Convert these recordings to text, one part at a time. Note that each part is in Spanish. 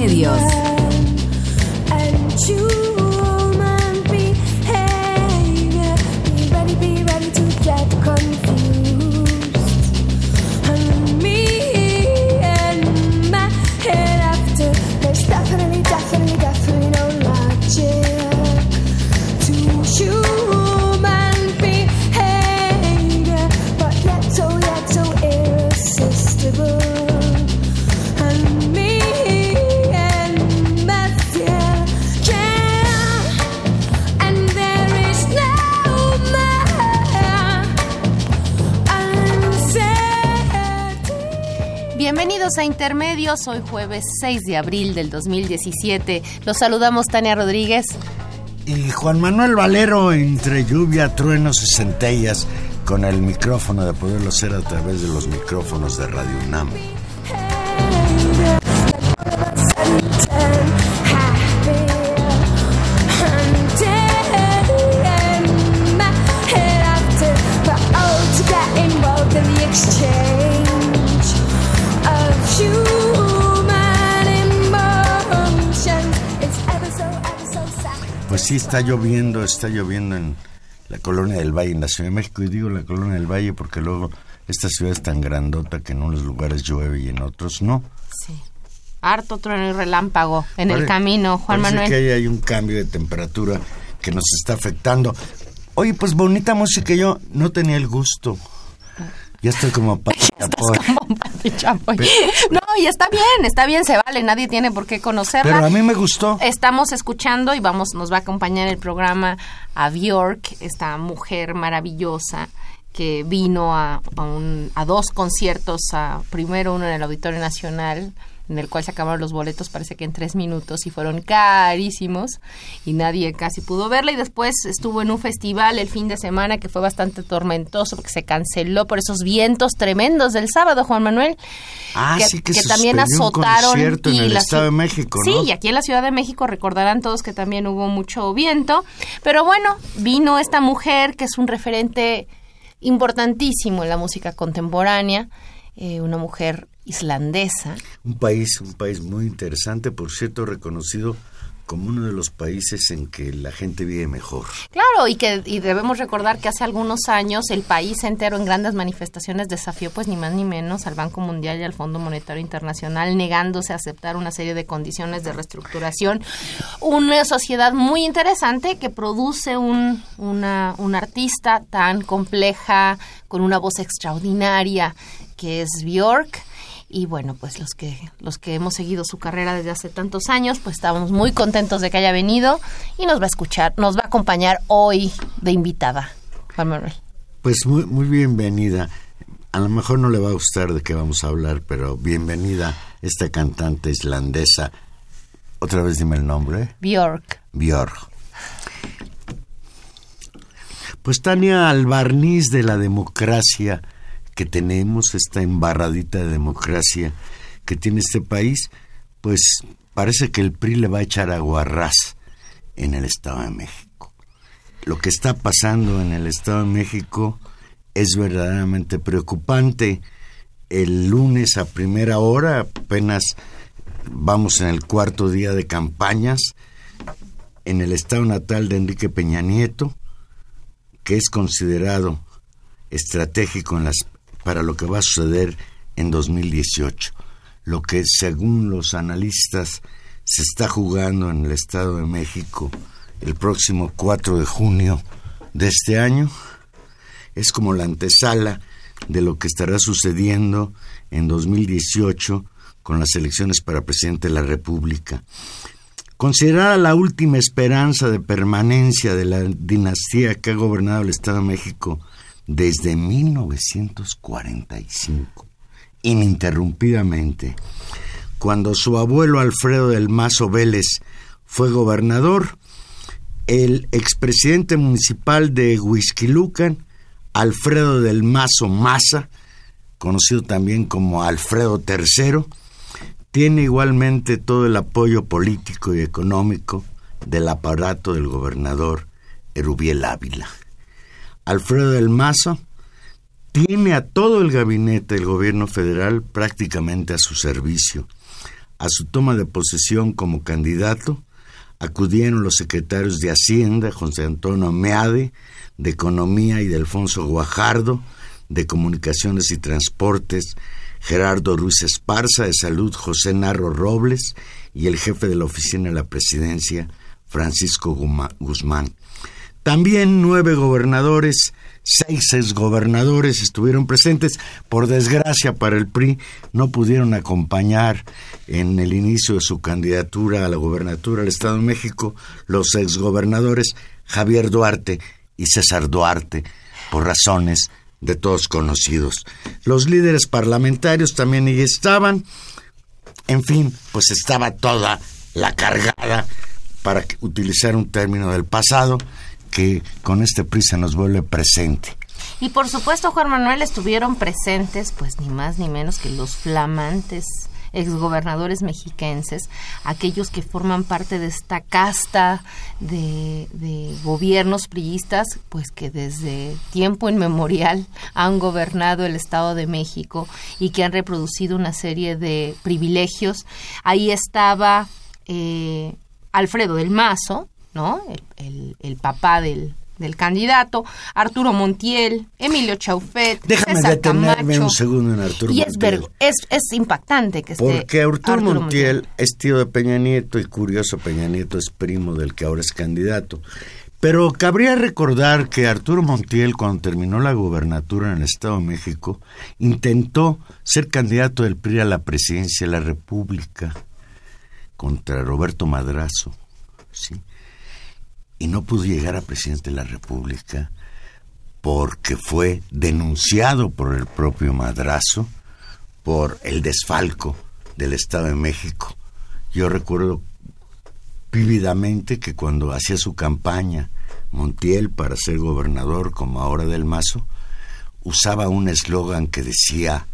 Intermedios. A Intermedios, hoy jueves 6 de abril del 2017. Los saludamos Tania Rodríguez. Y Juan Manuel Valero entre lluvia, truenos y centellas con el micrófono de poderlo hacer a través de los micrófonos de Radio UNAM. Sí, está lloviendo, está lloviendo en la colonia del Valle, en la Ciudad de México. Y digo la colonia del Valle porque luego esta ciudad es tan grandota que en unos lugares llueve y en otros no. Sí. Harto trueno y relámpago en el camino, Juan Manuel. que ahí hay un cambio de temperatura que nos está afectando. Oye, pues bonita música, yo no tenía el gusto. Ya estoy como Pati Chapoy. No, y está bien, está bien, se vale, nadie tiene por qué conocerla. Pero a mí me gustó. Estamos escuchando y vamos, nos va a acompañar el programa a Bjork, esta mujer maravillosa que vino a, a, un, a dos conciertos, a, primero uno en el Auditorio Nacional en el cual se acabaron los boletos, parece que en tres minutos, y fueron carísimos, y nadie casi pudo verla. Y después estuvo en un festival el fin de semana que fue bastante tormentoso porque se canceló por esos vientos tremendos del sábado, Juan Manuel. Ah, que, sí, que, también azotaron. Un y en el Estado de México, ¿no? Sí, y aquí en la Ciudad de México recordarán todos que también hubo mucho viento. Pero bueno, vino esta mujer que es un referente importantísimo en la música contemporánea. Eh, una mujer islandesa. Un país, un país muy interesante, por cierto, reconocido como uno de los países en que la gente vive mejor. Claro, y que y debemos recordar que hace algunos años el país entero en grandes manifestaciones desafió pues ni más ni menos al Banco Mundial y al Fondo Monetario Internacional negándose a aceptar una serie de condiciones de reestructuración. Una sociedad muy interesante que produce un, una, un artista tan compleja, con una voz extraordinaria que es Björk y bueno, pues los que los que hemos seguido su carrera desde hace tantos años, pues estamos muy contentos de que haya venido y nos va a escuchar, nos va a acompañar hoy de invitada. Juan Manuel. Pues muy muy bienvenida. A lo mejor no le va a gustar de qué vamos a hablar, pero bienvenida esta cantante islandesa. Otra vez dime el nombre. Björk. Björk. Pues Tania, al barniz de la democracia que tenemos, esta embarradita de democracia que tiene este país, pues parece que el PRI le va a echar aguarrás en el Estado de México. Lo que está pasando en el Estado de México es verdaderamente preocupante. El lunes a primera hora, apenas vamos en el cuarto día de campañas, en el estado natal de Enrique Peña Nieto, que es considerado estratégico en las para lo que va a suceder en 2018. Lo que según los analistas se está jugando en el Estado de México el próximo 4 de junio de este año es como la antesala de lo que estará sucediendo en 2018 con las elecciones para presidente de la República. Considerada la última esperanza de permanencia de la dinastía que ha gobernado el Estado de México desde 1945, ininterrumpidamente. Cuando su abuelo Alfredo del Mazo Vélez fue gobernador, el expresidente municipal de Huizquilucan, Alfredo del Mazo Maza, conocido también como Alfredo III, tiene igualmente todo el apoyo político y económico del aparato del gobernador Erubiel Ávila. Alfredo del Mazo tiene a todo el gabinete del gobierno federal prácticamente a su servicio. A su toma de posesión como candidato acudieron los secretarios de Hacienda, José Antonio Meade, de Economía y de Alfonso Guajardo, de Comunicaciones y Transportes, Gerardo Ruiz Esparza, de Salud José Narro Robles y el jefe de la oficina de la presidencia, Francisco Guzmán. También nueve gobernadores, seis exgobernadores estuvieron presentes. Por desgracia para el PRI, no pudieron acompañar en el inicio de su candidatura a la gobernatura del Estado de México los exgobernadores Javier Duarte y César Duarte, por razones de todos conocidos. Los líderes parlamentarios también ahí estaban. En fin, pues estaba toda la cargada, para utilizar un término del pasado, que con este prisa nos vuelve presente. Y por supuesto, Juan Manuel, estuvieron presentes, pues ni más ni menos que los flamantes exgobernadores mexiquenses, aquellos que forman parte de esta casta de, gobiernos priistas, pues que desde tiempo inmemorial han gobernado el Estado de México y que han reproducido una serie de privilegios. Ahí estaba eh, Alfredo del Mazo, ¿no? el papá del, del candidato, Arturo Montiel, Emilio Chaufet, Déjame César detenerme un segundo en Arturo y Montiel. Es, es, impactante que esté Porque Arturo, Montiel, es tío de Peña Nieto y curioso, Peña Nieto es primo del que ahora es candidato. Pero cabría recordar que Arturo Montiel, cuando terminó la gubernatura en el Estado de México, intentó ser candidato del PRI a la presidencia de la República contra Roberto Madrazo. ¿sí? Y no pudo llegar a presidente de la República porque fue denunciado por el propio Madrazo por el desfalco del Estado de México. Yo recuerdo vívidamente que cuando hacía su campaña Montiel para ser gobernador como ahora del Mazo, usaba un eslogan que decía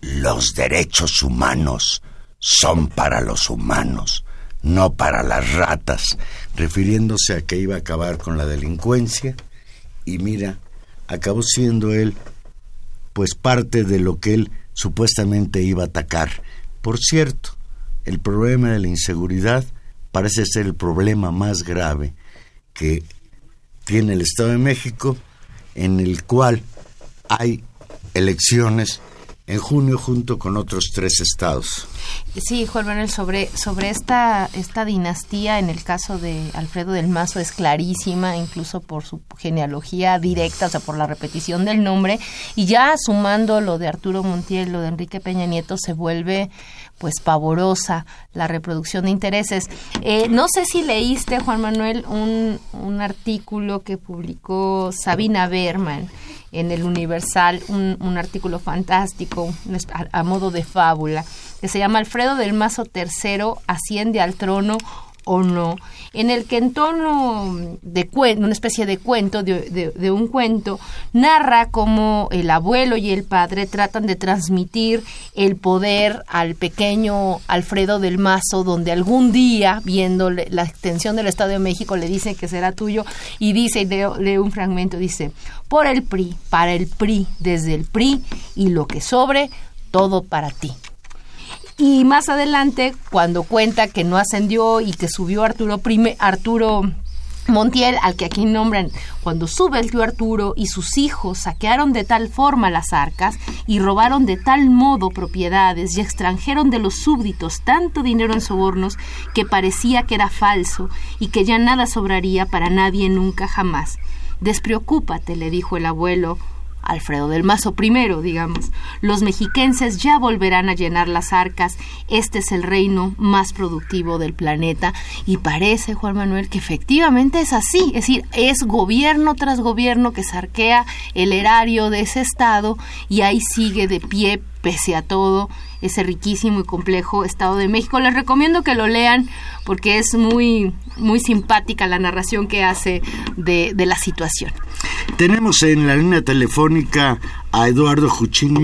los derechos humanos son para los humanos no para las ratas, refiriéndose a que iba a acabar con la delincuencia y mira, acabó siendo él pues parte de lo que él supuestamente iba a atacar. Por cierto, el problema de la inseguridad parece ser el problema más grave que tiene el Estado de México, en el cual hay elecciones en junio junto con otros tres estados. Sí, Juan Manuel, sobre, sobre esta, esta dinastía, en el caso de Alfredo del Mazo, es clarísima, incluso por su genealogía directa, o sea, por la repetición del nombre, y ya sumando lo de Arturo Montiel, lo de Enrique Peña Nieto, se vuelve pues pavorosa la reproducción de intereses. Eh, no sé si leíste, Juan Manuel, un, un artículo que publicó Sabina Berman en el Universal, un, un artículo fantástico a, a modo de fábula, que se llama Alfredo del Mazo III asciende al trono o no, en el que en tono de cuento, una especie de cuento, de, un cuento, narra cómo el abuelo y el padre tratan de transmitir el poder al pequeño Alfredo del Mazo, donde algún día, viendo la extensión del Estado de México, le dice que será tuyo, y dice, lee un fragmento, dice, por el PRI, para el PRI, desde el PRI, y lo que sobre, todo para ti. Y más adelante, cuando cuenta que no ascendió y que subió Arturo, Prime, Arturo Montiel, al que aquí nombran, cuando sube el tío Arturo y sus hijos saquearon de tal forma las arcas y robaron de tal modo propiedades y extranjeron de los súbditos tanto dinero en sobornos que parecía que era falso y que ya nada sobraría para nadie nunca jamás. Despreocúpate, le dijo el abuelo Alfredo del Mazo primero, digamos. Los mexiquenses ya volverán a llenar las arcas. Este es el reino más productivo del planeta. Y parece, Juan Manuel, que efectivamente es así. Es decir, es gobierno tras gobierno que sarquea el erario de ese estado y ahí sigue de pie pese a todo ese riquísimo y complejo Estado de México. Les recomiendo que lo lean porque es muy, muy simpática la narración que hace de, de la situación. Tenemos en la línea telefónica a Eduardo Juchín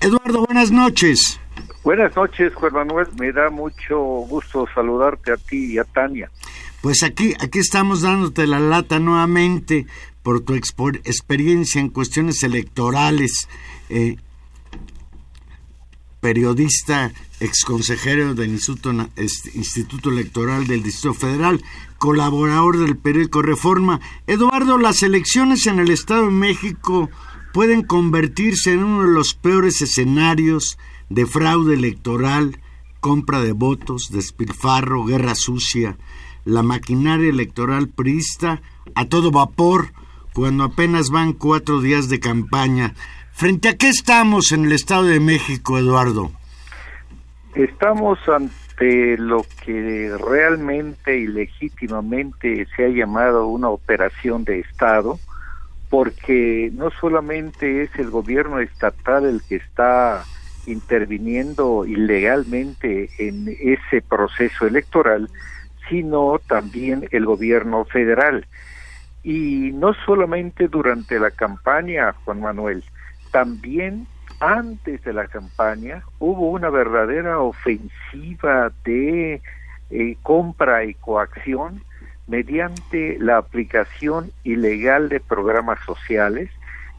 Eduardo, buenas noches. Buenas noches, Juan Manuel. Me da mucho gusto saludarte a ti y a Tania. Pues aquí, aquí estamos dándote la lata nuevamente por tu experiencia en cuestiones electorales. Eh, periodista, exconsejero del Instituto, Electoral del Distrito Federal, colaborador del periódico Reforma. Eduardo, las elecciones en el Estado de México pueden convertirse en uno de los peores escenarios de fraude electoral, compra de votos, despilfarro, guerra sucia, la maquinaria electoral priista a todo vapor cuando apenas van cuatro días de campaña. ¿Frente a qué estamos en el Estado de México, Eduardo? Estamos ante lo que realmente y legítimamente se ha llamado una operación de Estado, porque no solamente es el gobierno estatal el que está interviniendo ilegalmente en ese proceso electoral, sino también el gobierno federal. Y no solamente durante la campaña, Juan Manuel, también antes de la campaña hubo una verdadera ofensiva de eh, compra y coacción mediante la aplicación ilegal de programas sociales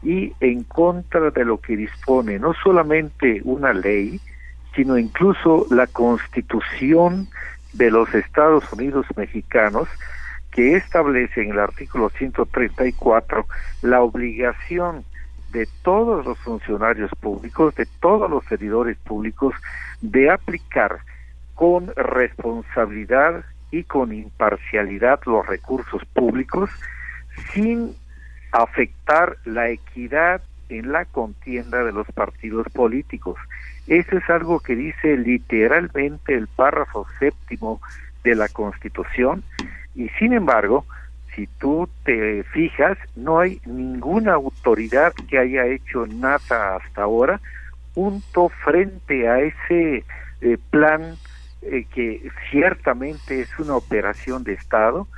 y en contra de lo que dispone no solamente una ley, sino incluso la constitución de los Estados Unidos mexicanos que establece en el artículo 134 la obligación de todos los funcionarios públicos, de todos los servidores públicos, de aplicar con responsabilidad y con imparcialidad los recursos públicos sin afectar la equidad en la contienda de los partidos políticos. Eso es algo que dice literalmente el párrafo séptimo de la Constitución y sin embargo si tú te fijas, no hay ninguna autoridad que haya hecho nada hasta ahora junto frente a ese eh, plan eh, que ciertamente es una operación de Estado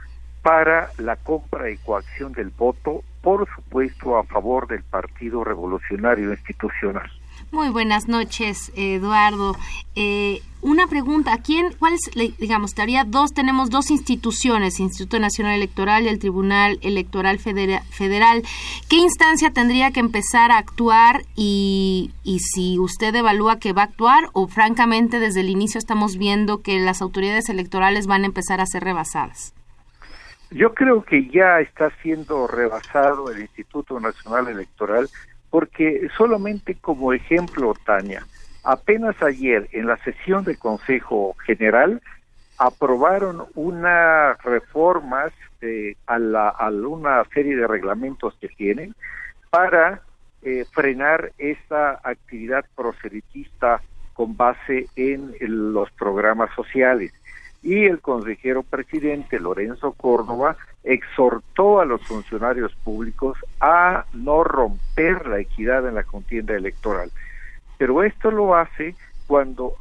para la compra y coacción del voto, por supuesto a favor del Partido Revolucionario Institucional. Muy buenas noches, Eduardo. Eh, una pregunta, quién, cuál es, digamos, todavía dos, tenemos dos instituciones, Instituto Nacional Electoral y el Tribunal Electoral Federal. ¿Qué instancia tendría que empezar a actuar y, y si usted evalúa que va a actuar o francamente desde el inicio estamos viendo que las autoridades electorales van a empezar a ser rebasadas? Yo creo que ya está siendo rebasado el Instituto Nacional Electoral porque solamente como ejemplo, Tania, apenas ayer en la sesión del Consejo General aprobaron unas reformas a, la, una serie de reglamentos que tienen para eh, frenar esta actividad proselitista con base en los programas sociales. Y el consejero presidente Lorenzo Córdoba exhortó a los funcionarios públicos a no romper la equidad en la contienda electoral. Pero esto lo hace cuando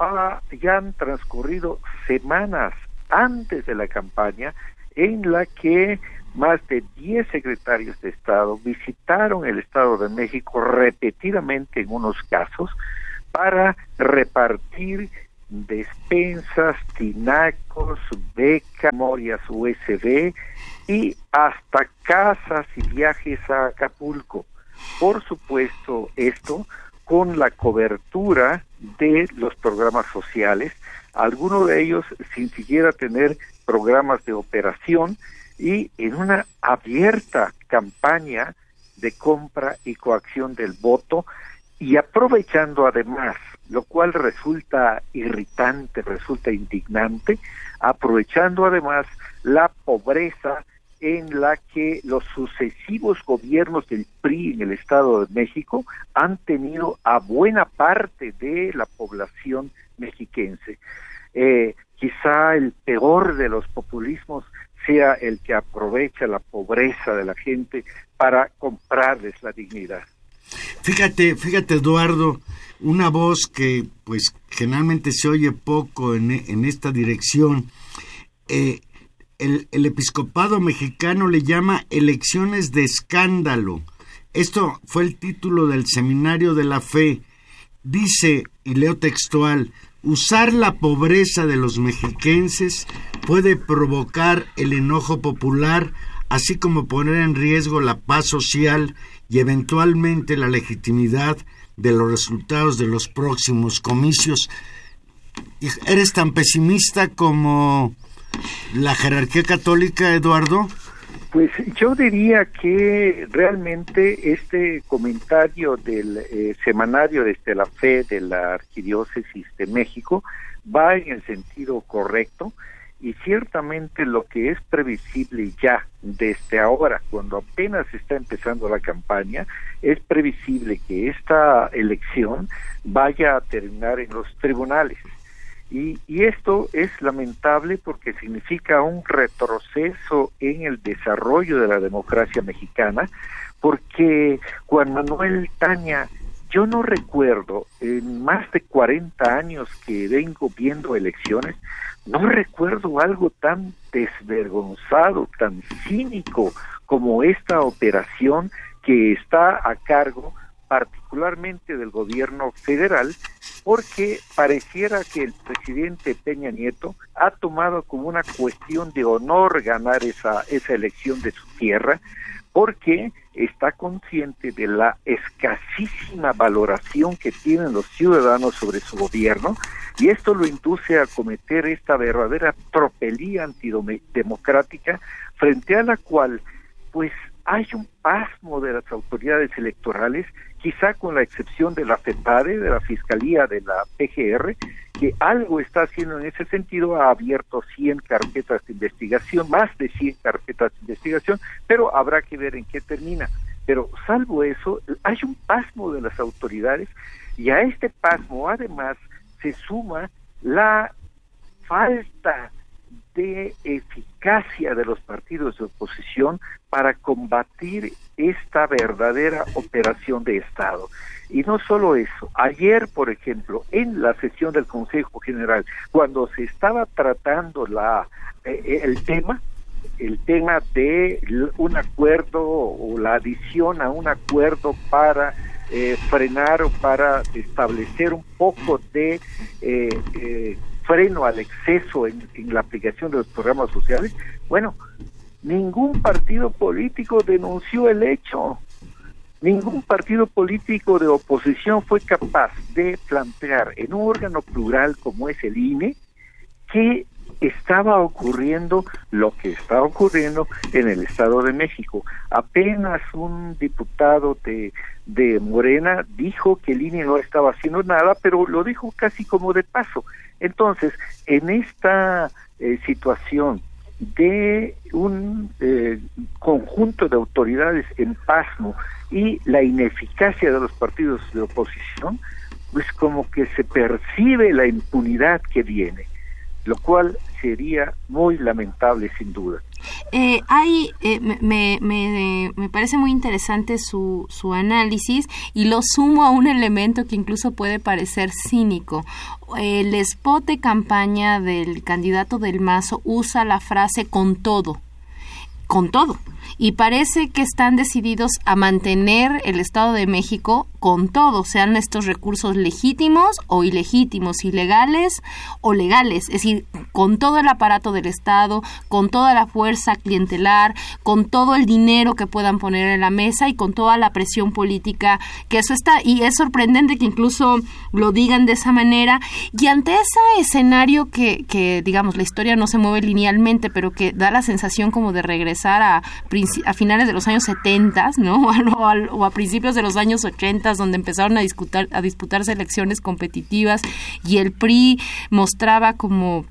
ya han transcurrido semanas antes de la campaña en la que más de 10 secretarios de Estado visitaron el Estado de México repetidamente en unos casos para repartir despensas, tinacos, becas, memorias USB y hasta casas y viajes a Acapulco. Por supuesto, esto con la cobertura de los programas sociales, algunos de ellos sin siquiera tener programas de operación y en una abierta campaña de compra y coacción del voto y aprovechando además lo cual resulta irritante, resulta indignante, aprovechando además la pobreza en la que los sucesivos gobiernos del PRI en el Estado de México han tenido a buena parte de la población mexiquense. Eh, quizá el peor de los populismos sea el que aprovecha la pobreza de la gente para comprarles la dignidad. Fíjate, fíjate Eduardo, una voz que pues generalmente se oye poco en, en esta dirección. Eh, el, el, episcopado mexicano le llama elecciones de escándalo. Esto fue el título del seminario de la fe. Dice, y leo textual, usar la pobreza de los mexiquenses puede provocar el enojo popular, así como poner en riesgo la paz social y eventualmente la legitimidad de los resultados de los próximos comicios. ¿Eres tan pesimista como la jerarquía católica, Eduardo? Pues yo diría que realmente este comentario del eh, semanario desde la fe de la Arquidiócesis de México va en el sentido correcto y ciertamente lo que es previsible ya desde ahora, cuando apenas está empezando la campaña, es previsible que esta elección vaya a terminar en los tribunales. Y, esto es lamentable porque significa un retroceso en el desarrollo de la democracia mexicana, porque Juan Manuel Taña, yo no recuerdo en más de 40 años que vengo viendo elecciones, no recuerdo algo tan desvergonzado, tan cínico como esta operación que está a cargo particularmente del gobierno federal, porque pareciera que el presidente Peña Nieto ha tomado como una cuestión de honor ganar esa, esa elección de su tierra, porque está consciente de la escasísima valoración que tienen los ciudadanos sobre su gobierno y esto lo induce a cometer esta verdadera tropelía antidemocrática frente a la cual pues hay un pasmo de las autoridades electorales, quizá con la excepción de la FEPADE, de la Fiscalía de la PGR, que algo está haciendo en ese sentido, ha abierto 100 carpetas de investigación, más de 100 carpetas de investigación, pero habrá que ver en qué termina. Pero salvo eso, hay un pasmo de las autoridades y a este pasmo además se suma la falta de eficacia de los partidos de oposición para combatir esta verdadera operación de Estado. Y no solo eso, ayer, por ejemplo, en la sesión del Consejo General, cuando se estaba tratando la eh, el tema, el tema de un acuerdo o la adición a un acuerdo para eh, frenar o para establecer un poco de eh, eh, freno al exceso en, la aplicación de los programas sociales, bueno, ningún partido político denunció el hecho. Ningún partido político de oposición fue capaz de plantear en un órgano plural como es el INE que estaba ocurriendo lo que está ocurriendo en el Estado de México. Apenas un diputado de, de Morena dijo que el INE no estaba haciendo nada, pero lo dijo casi como de paso. Entonces, en esta eh, situación de un eh, conjunto de autoridades en pasmo y la ineficacia de los partidos de oposición, pues como que se percibe la impunidad que viene lo cual sería muy lamentable sin duda. Eh, hay, eh, me, me, me, parece muy interesante su, su análisis y lo sumo a un elemento que incluso puede parecer cínico. El spot de campaña del candidato del Mazo usa la frase con todo, con todo y parece que están decididos a mantener el Estado de México con todo, sean estos recursos legítimos o ilegítimos, ilegales o legales, es decir, con todo el aparato del Estado, con toda la fuerza clientelar, con todo el dinero que puedan poner en la mesa y con toda la presión política que eso está. Y es sorprendente que incluso lo digan de esa manera. Y ante ese escenario que, que digamos, la historia no se mueve linealmente, pero que da la sensación como de regresar a a finales de los años 70, ¿no? O a, o a principios de los años 80, donde empezaron a, disputar, a disputarse elecciones competitivas y el PRI mostraba como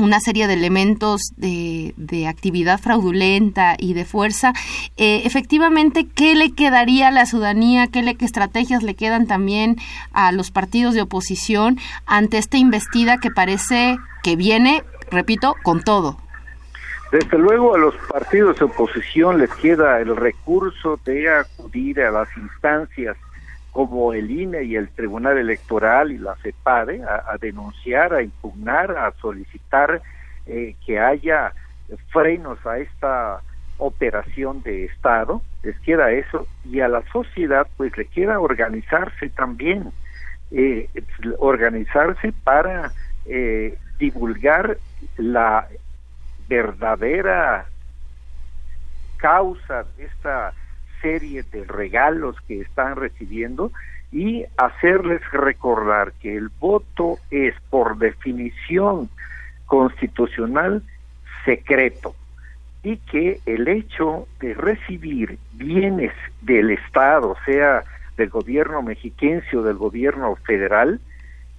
una serie de elementos de, de, actividad fraudulenta y de fuerza, eh, efectivamente, ¿qué le quedaría a la ciudadanía? ¿Qué, le, ¿Qué estrategias le quedan también a los partidos de oposición ante esta investida que parece que viene, repito, con todo? Desde luego a los partidos de oposición les queda el recurso de acudir a las instancias como el INE y el Tribunal Electoral y la CEPADE a, denunciar, a impugnar, a solicitar eh, que haya frenos a esta operación de Estado, les queda eso, y a la sociedad pues le queda organizarse también, eh, organizarse para eh, divulgar la verdadera causa de esta serie de regalos que están recibiendo y hacerles recordar que el voto es por definición constitucional secreto y que el hecho de recibir bienes del Estado, sea del gobierno mexiquense o del gobierno federal,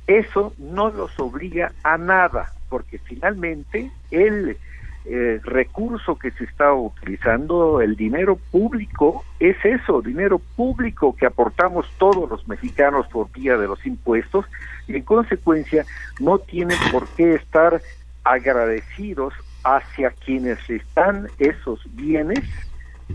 eso no los obliga a nada, porque finalmente el eh, recurso que se está utilizando, el dinero público, es eso, dinero público que aportamos todos los mexicanos por vía de los impuestos y en consecuencia no tienen por qué estar agradecidos hacia quienes están esos bienes,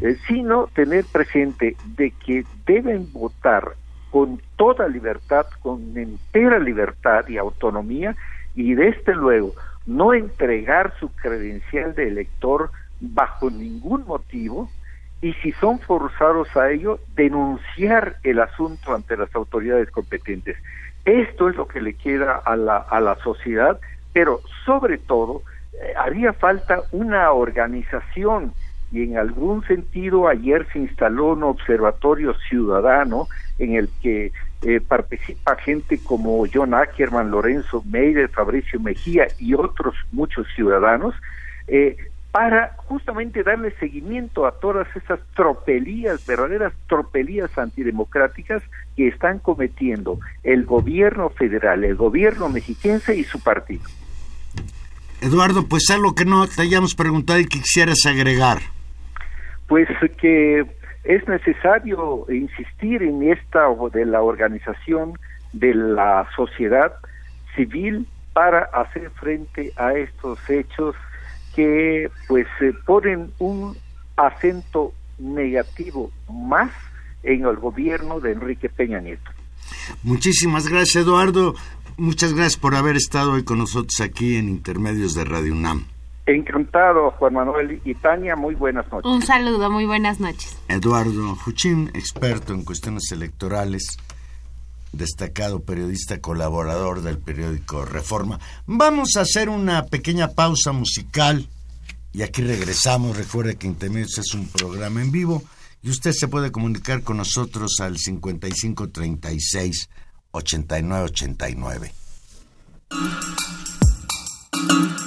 eh, sino tener presente de que deben votar con toda libertad, con entera libertad y autonomía y desde luego no entregar su credencial de elector bajo ningún motivo y si son forzados a ello, denunciar el asunto ante las autoridades competentes. Esto es lo que le queda a la, a la sociedad, pero sobre todo eh, haría falta una organización y en algún sentido ayer se instaló un observatorio ciudadano en el que eh, participa gente como John Ackerman, Lorenzo Meire, Fabricio Mejía y otros muchos ciudadanos, eh, para justamente darle seguimiento a todas esas tropelías, verdaderas tropelías antidemocráticas que están cometiendo el gobierno federal, el gobierno mexiquense y su partido. Eduardo, pues algo que no te hayamos preguntado y que quisieras agregar. Pues que es necesario insistir en esta de la organización de la sociedad civil para hacer frente a estos hechos que pues ponen un acento negativo más en el gobierno de Enrique Peña Nieto. Muchísimas gracias Eduardo, muchas gracias por haber estado hoy con nosotros aquí en Intermedios de Radio UNAM. Encantado, Juan Manuel y Tania, muy buenas noches. Un saludo, muy buenas noches. Eduardo Juchín, experto en cuestiones electorales, destacado periodista colaborador del periódico Reforma. Vamos a hacer una pequeña pausa musical y aquí regresamos. Recuerde que Intermedios es un programa en vivo y usted se puede comunicar con nosotros al 5536 8989. asignatura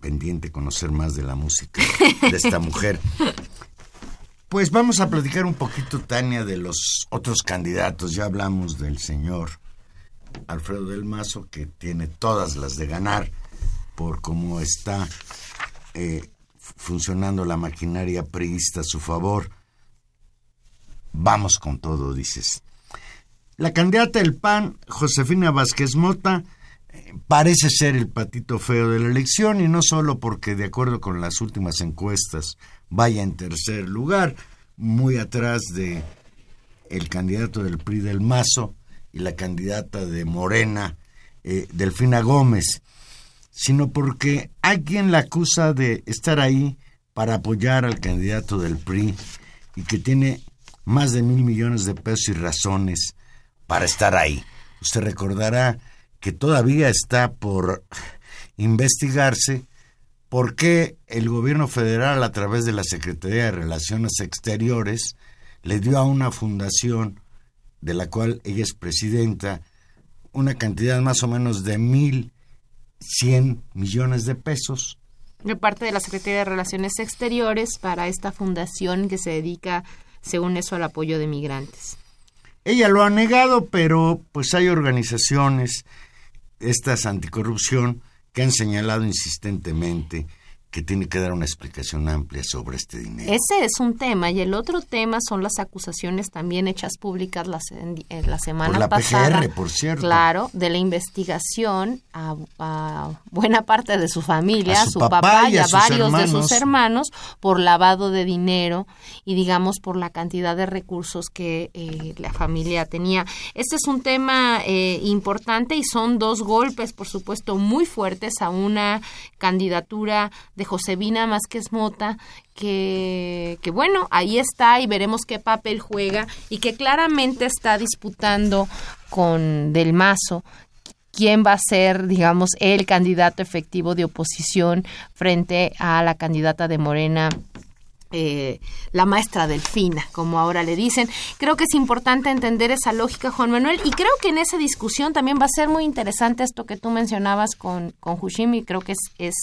pendiente conocer más de la música de esta mujer. Pues vamos a platicar un poquito, Tania, de los otros candidatos. Ya hablamos del señor Alfredo del Mazo, que tiene todas las de ganar por cómo está eh, funcionando la maquinaria priista a su favor. Vamos con todo, dices. La candidata del PAN, Josefina Vázquez Mota, parece ser el patito feo de la elección y no solo porque de acuerdo con las últimas encuestas vaya en tercer lugar, muy atrás de el candidato del PRI del Mazo y la candidata de Morena, eh, Delfina Gómez, sino porque hay quien la acusa de estar ahí para apoyar al candidato del PRI y que tiene más de mil millones de pesos y razones para estar ahí. Usted recordará que todavía está por investigarse por qué el gobierno federal a través de la Secretaría de Relaciones Exteriores le dio a una fundación de la cual ella es presidenta una cantidad más o menos de mil cien millones de pesos. De parte de la Secretaría de Relaciones Exteriores para esta fundación que se dedica, según eso, al apoyo de migrantes. Ella lo ha negado, pero pues hay organizaciones, estas anticorrupción, que han señalado insistentemente que tiene que dar una explicación amplia sobre este dinero. Ese es un tema y el otro tema son las acusaciones también hechas públicas la, la semana por la pasada. PGR, por cierto. Claro, de la investigación a, buena parte de su familia, a su, papá, y a, varios de sus hermanos por lavado de dinero y digamos por la cantidad de recursos que eh, la familia tenía. Este es un tema eh, importante y son dos golpes, por supuesto, muy fuertes a una candidatura de Josefina Másquez Mota, que, que bueno, ahí está y veremos qué papel juega y que claramente está disputando con Del Mazo. Quién va a ser, digamos, el candidato efectivo de oposición frente a la candidata de Morena eh, la maestra delfina, como ahora le dicen. Creo que es importante entender esa lógica, Juan Manuel, y creo que en esa discusión también va a ser muy interesante esto que tú mencionabas con, con Hushimi, creo que es, es,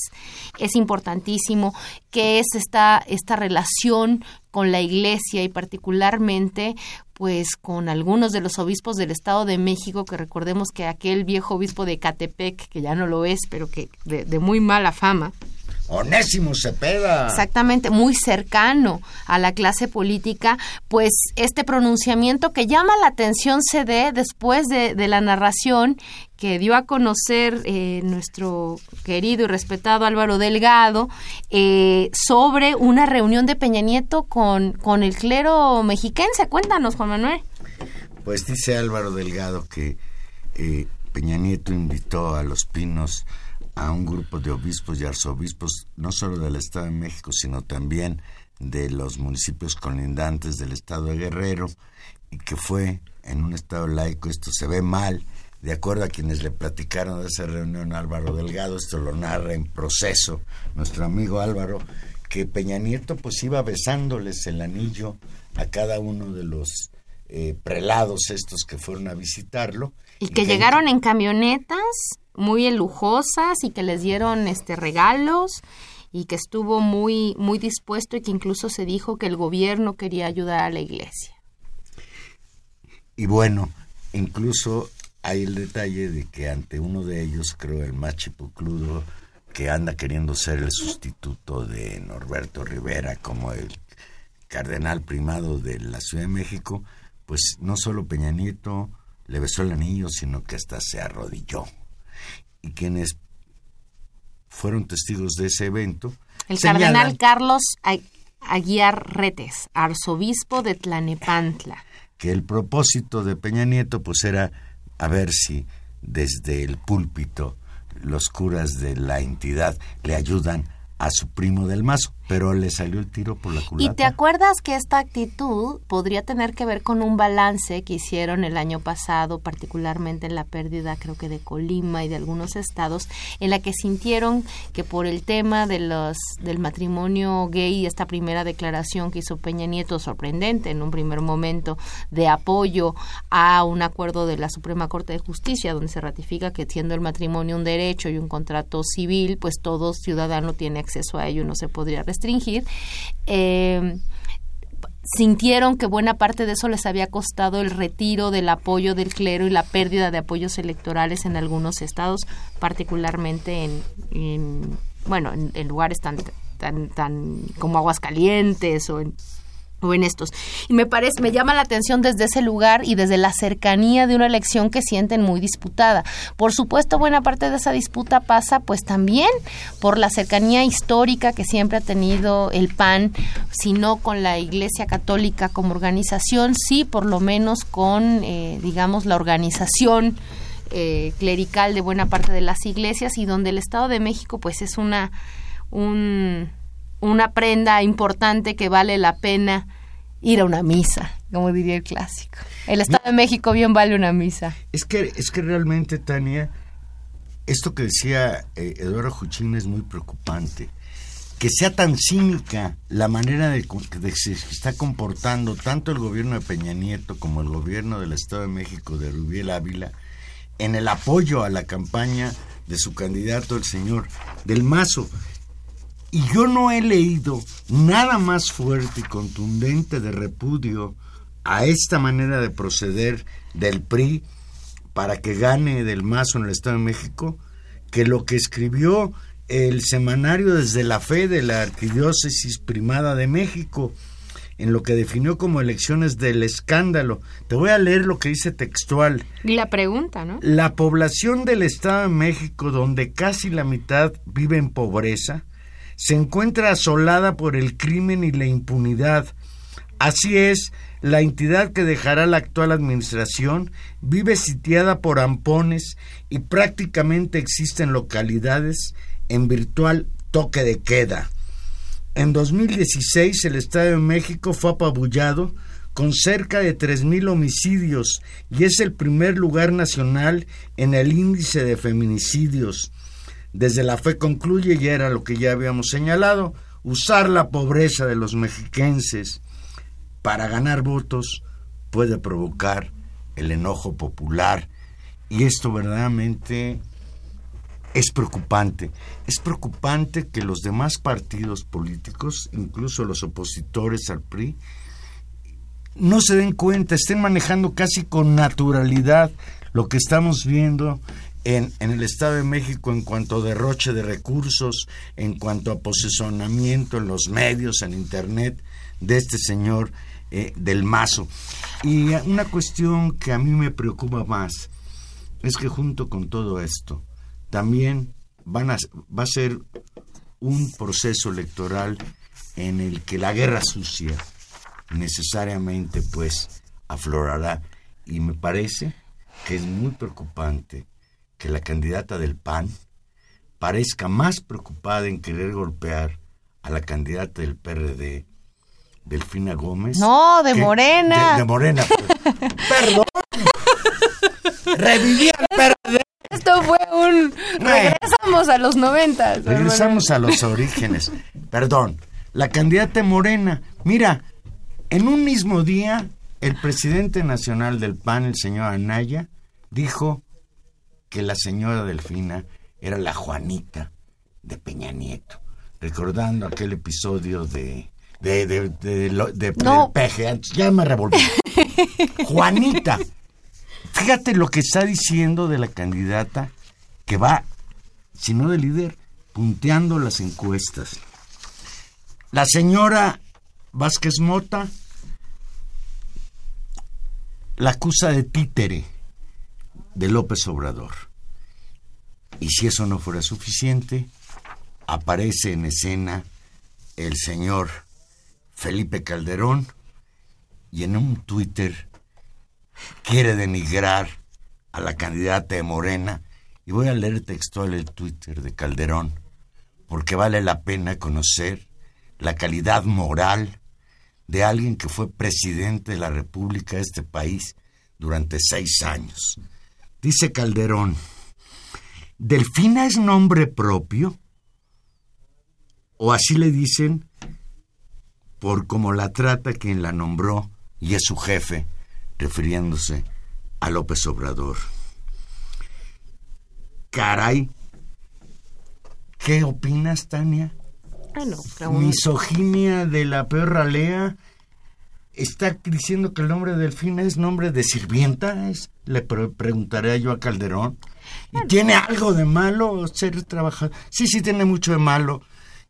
es importantísimo, que es esta, esta relación con la iglesia y particularmente pues con algunos de los obispos del Estado de México, que recordemos que aquel viejo obispo de Catepec, que ya no lo es, pero que de, de muy mala fama, Onésimo Cepeda. Exactamente, muy cercano a la clase política, pues este pronunciamiento que llama la atención se dé después de, de la narración que dio a conocer eh, nuestro querido y respetado Álvaro Delgado eh, sobre una reunión de Peña Nieto con, con el clero mexiquense. Cuéntanos, Juan Manuel. Pues dice Álvaro Delgado que eh, Peña Nieto invitó a los pinos a un grupo de obispos y arzobispos, no solo del Estado de México, sino también de los municipios colindantes del Estado de Guerrero, y que fue en un Estado laico, esto se ve mal, de acuerdo a quienes le platicaron de esa reunión Álvaro Delgado, esto lo narra en proceso nuestro amigo Álvaro, que Peña Nieto pues iba besándoles el anillo a cada uno de los eh, prelados estos que fueron a visitarlo. Y, que llegaron en camionetas muy lujosas y que les dieron este regalos y que estuvo muy muy dispuesto y que incluso se dijo que el gobierno quería ayudar a la iglesia. Y bueno, incluso hay el detalle de que ante uno de ellos, creo el más chipucludo, que anda queriendo ser el sustituto de Norberto Rivera como el cardenal primado de la Ciudad de México, pues no solo Peña Nieto le besó el anillo, sino que hasta se arrodilló y quienes fueron testigos de ese evento. El señalan, cardenal Carlos Aguiar Retes, arzobispo de Tlanepantla. Que el propósito de Peña Nieto pues era a ver si desde el púlpito los curas de la entidad le ayudan a su primo del mazo. Pero le salió el tiro por la culata. ¿Y te acuerdas que esta actitud podría tener que ver con un balance que hicieron el año pasado, particularmente en la pérdida, creo que de Colima y de algunos estados, en la que sintieron que por el tema de los del matrimonio gay, esta primera declaración que hizo Peña Nieto, sorprendente en un primer momento, de apoyo a un acuerdo de la Suprema Corte de Justicia, donde se ratifica que siendo el matrimonio un derecho y un contrato civil, pues todo ciudadano tiene acceso a ello y no se podría restringir. Eh, sintieron que buena parte de eso les había costado el retiro del apoyo del clero y la pérdida de apoyos electorales en algunos estados, particularmente en, bueno, en, lugares tan, tan, tan como Aguascalientes o en o en estos. Y me parece, me llama la atención desde ese lugar y desde la cercanía de una elección que sienten muy disputada. Por supuesto, buena parte de esa disputa pasa pues también por la cercanía histórica que siempre ha tenido el PAN, si no con la Iglesia Católica como organización, sí por lo menos con, eh, digamos, la organización eh, clerical de buena parte de las iglesias y donde el Estado de México pues es una un una prenda importante que vale la pena ir a una misa, como diría el clásico. El Estado de México bien vale una misa. Es que, es que realmente, Tania, esto que decía eh, Eduardo Juchín es muy preocupante. Que sea tan cínica la manera de, que se está comportando tanto el gobierno de Peña Nieto como el gobierno del Estado de México de Rubiel Ávila en el apoyo a la campaña de su candidato, el señor Del Mazo. Y yo no he leído nada más fuerte y contundente de repudio a esta manera de proceder del PRI para que gane del Mazo en el Estado de México que lo que escribió el semanario desde la fe de la Arquidiócesis Primada de México en lo que definió como elecciones del escándalo. Te voy a leer lo que dice textual. Y la pregunta, ¿no? La población del Estado de México, donde casi la mitad vive en pobreza, se encuentra asolada por el crimen y la impunidad. Así es, la entidad que dejará la actual administración vive sitiada por ampones y prácticamente existen localidades en virtual toque de queda. En 2016 el Estado de México fue apabullado con cerca de 3.000 homicidios y es el primer lugar nacional en el índice de feminicidios. Desde la fe concluye, y era lo que ya habíamos señalado, usar la pobreza de los mexiquenses para ganar votos puede provocar el enojo popular y esto verdaderamente es preocupante. Es preocupante que los demás partidos políticos, incluso los opositores al PRI, no se den cuenta, estén manejando casi con naturalidad lo que estamos viendo en, el Estado de México en cuanto a derroche de recursos, en cuanto a posicionamiento en los medios, en Internet, de este señor eh, del Mazo. Y una cuestión que a mí me preocupa más es que junto con todo esto, también van a, va a ser un proceso electoral en el que la guerra sucia necesariamente pues aflorará y me parece que es muy preocupante que la candidata del PAN parezca más preocupada en querer golpear a la candidata del PRD, Delfina Gómez. No, de Morena. De, Morena. Pues. Perdón. Reviví al PRD. Esto fue un... Regresamos a los noventas. Regresamos a los orígenes. Perdón. La candidata Morena. Mira, en un mismo día, el presidente nacional del PAN, el señor Anaya, dijo que la señora Delfina era la Juanita de Peña Nieto, recordando aquel episodio de de, de, de, peje, ya me revolví. Juanita, fíjate lo que está diciendo de la candidata que va, si no de líder, punteando las encuestas. La señora Vázquez Mota la acusa de títere de López Obrador. Y si eso no fuera suficiente, aparece en escena el señor Felipe Calderón y en un Twitter quiere denigrar a la candidata de Morena. Y voy a leer textual el Twitter de Calderón, porque vale la pena conocer la calidad moral de alguien que fue presidente de la República de este país durante seis años. Dice Calderón, ¿Delfina es nombre propio? ¿O así le dicen por cómo la trata quien la nombró y es su jefe, refiriéndose a López Obrador? Caray, ¿qué opinas, Tania? Misoginia de la perra Lea está diciendo que el nombre de Delfina es nombre de sirvienta, es, le preguntaré yo a Calderón. ¿Y tiene algo de malo ser trabajador? Sí, sí, tiene mucho de malo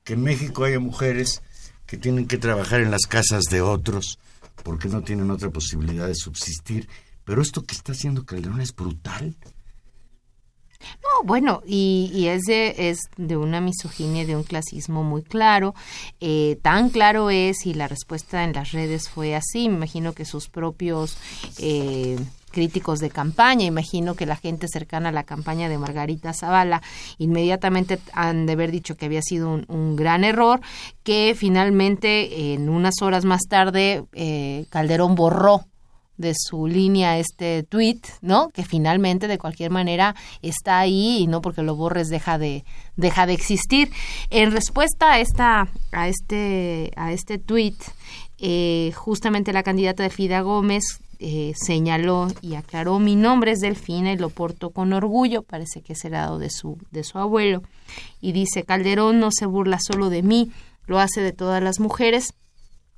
que en México haya mujeres que tienen que trabajar en las casas de otros porque no tienen otra posibilidad de subsistir. Pero esto que está haciendo Calderón es brutal. No, bueno, y, es, de, es de una misoginia, de un clasismo muy claro. Eh, tan claro es, y la respuesta en las redes fue así, me imagino que sus propios... Eh, críticos de campaña, imagino que la gente cercana a la campaña de Margarita Zavala inmediatamente han de haber dicho que había sido un, gran error, que finalmente en unas horas más tarde eh, Calderón borró de su línea este tweet, ¿no? Que finalmente de cualquier manera está ahí y no porque lo borres deja de deja de existir. En respuesta a esta a este a este tweet, eh, justamente la candidata Delfina Gómez eh, señaló y aclaró mi nombre es Delfina y lo porto con orgullo, parece que es heredado de su de su abuelo y dice Calderón no se burla solo de mí, lo hace de todas las mujeres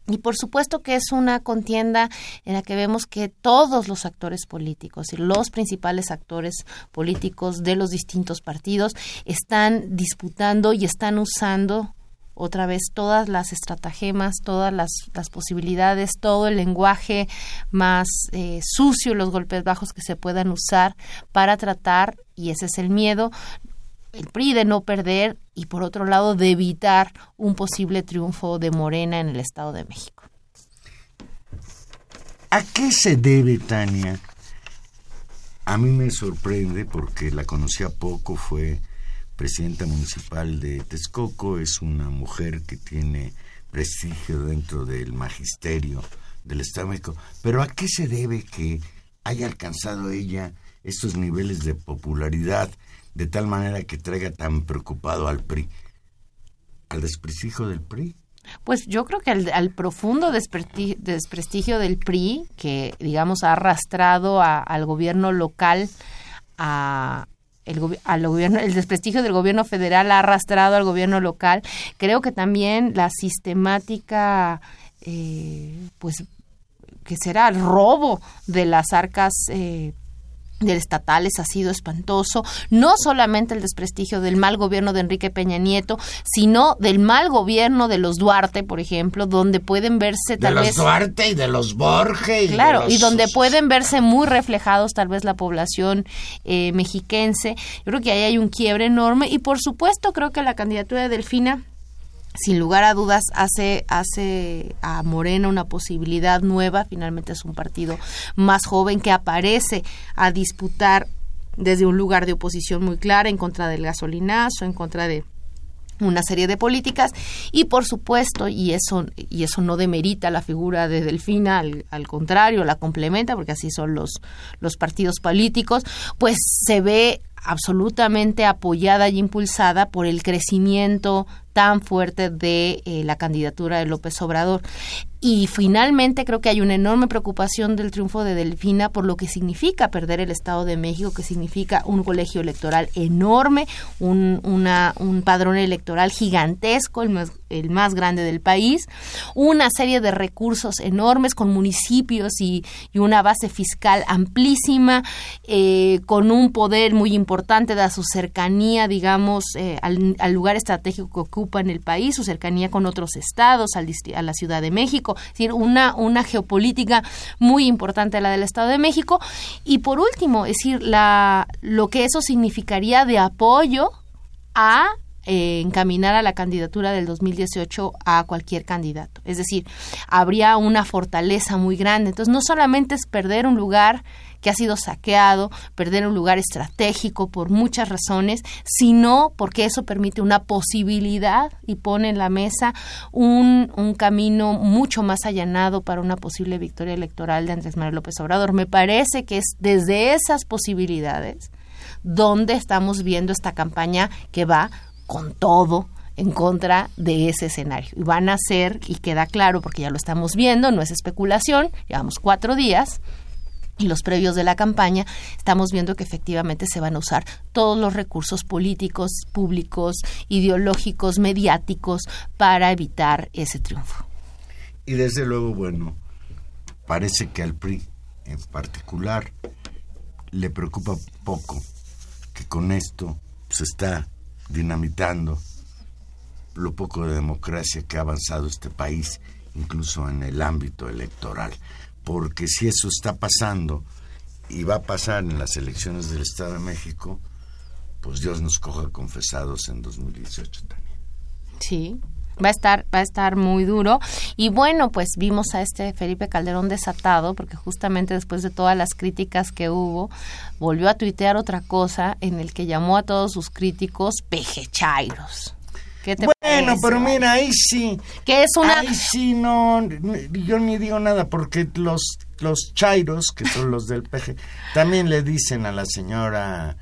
y por supuesto que es una contienda en la que vemos que todos los actores políticos y los principales actores políticos de los distintos partidos están disputando y están usando otra vez todas las estratagemas, todas las, posibilidades, todo el lenguaje más eh, sucio, los golpes bajos que se puedan usar para tratar, y ese es el miedo, el PRI de no perder y por otro lado de evitar un posible triunfo de Morena en el Estado de México. ¿A qué se debe, Tania? A mí me sorprende porque la conocía poco, fue presidenta municipal de Texcoco, es una mujer que tiene prestigio dentro del magisterio del Estado de México, pero ¿a qué se debe que haya alcanzado ella estos niveles de popularidad de tal manera que traiga tan preocupado al PRI? ¿Al desprestigio del PRI? Pues yo creo que al, profundo desprestigio, del PRI, que digamos ha arrastrado al gobierno local a, el, al gobierno, el desprestigio del gobierno federal ha arrastrado al gobierno local. Creo que también la sistemática, eh, pues, que será el robo de las arcas eh, del estatales ha sido espantoso, no solamente el desprestigio del mal gobierno de Enrique Peña Nieto, sino del mal gobierno de los Duarte, por ejemplo, donde pueden verse tal de los Duarte y de los Borges. Claro, y, donde pueden verse muy reflejados tal vez la población eh, mexiquense. Yo creo que ahí hay un quiebre enorme y por supuesto creo que la candidatura de Delfina sin lugar a dudas hace, hace a Morena una posibilidad nueva, finalmente es un partido más joven que aparece a disputar desde un lugar de oposición muy clara en contra del gasolinazo, en contra de una serie de políticas. Y por supuesto y eso y eso no demerita la figura de Delfina al, al, contrario la complementa porque así son los los partidos políticos pues se ve absolutamente apoyada y impulsada por el crecimiento tan fuerte de eh, la candidatura de López Obrador. Y finalmente creo que hay una enorme preocupación del triunfo de Delfina por lo que significa perder el Estado de México, que significa un colegio electoral enorme, un, un padrón electoral gigantesco, el más, el más grande del país, una serie de recursos enormes con municipios y, y una base fiscal amplísima, eh, con un poder muy importante de su cercanía, digamos, eh, al, al, lugar estratégico que ocupa en el país, su cercanía con otros estados, al, a la Ciudad de México, es decir, una, una geopolítica muy importante la del Estado de México. Y por último, es decir, la, lo que eso significaría de apoyo a eh, encaminar a la candidatura del 2018 a cualquier candidato. Es decir, habría una fortaleza muy grande. Entonces, no solamente es perder un lugar que ha sido saqueado, perder un lugar estratégico por muchas razones, sino porque eso permite una posibilidad y pone en la mesa un, un camino mucho más allanado para una posible victoria electoral de Andrés Manuel López Obrador. Me parece que es desde esas posibilidades donde estamos viendo esta campaña que va con todo en contra de ese escenario. Y van a ser, y queda claro porque ya lo estamos viendo, no es especulación, llevamos cuatro días, y los previos de la campaña, estamos viendo que efectivamente se van a usar todos los recursos políticos, públicos, ideológicos, mediáticos para evitar ese triunfo. Y desde luego, bueno, parece que al PRI en particular le preocupa poco que con esto se está dinamitando lo poco de democracia que ha avanzado este país, incluso en el ámbito electoral porque si eso está pasando y va a pasar en las elecciones del Estado de México, pues Dios nos coja confesados en 2018 también. Sí, va a estar va a estar muy duro y bueno pues vimos a este Felipe Calderón desatado porque justamente después de todas las críticas que hubo volvió a tuitear otra cosa en el que llamó a todos sus críticos pejechairos bueno, pero mira, ahí sí. Que es una. Ahí sí, no. Yo ni digo nada porque los, los chairos, que son los del PG, también le dicen a la señora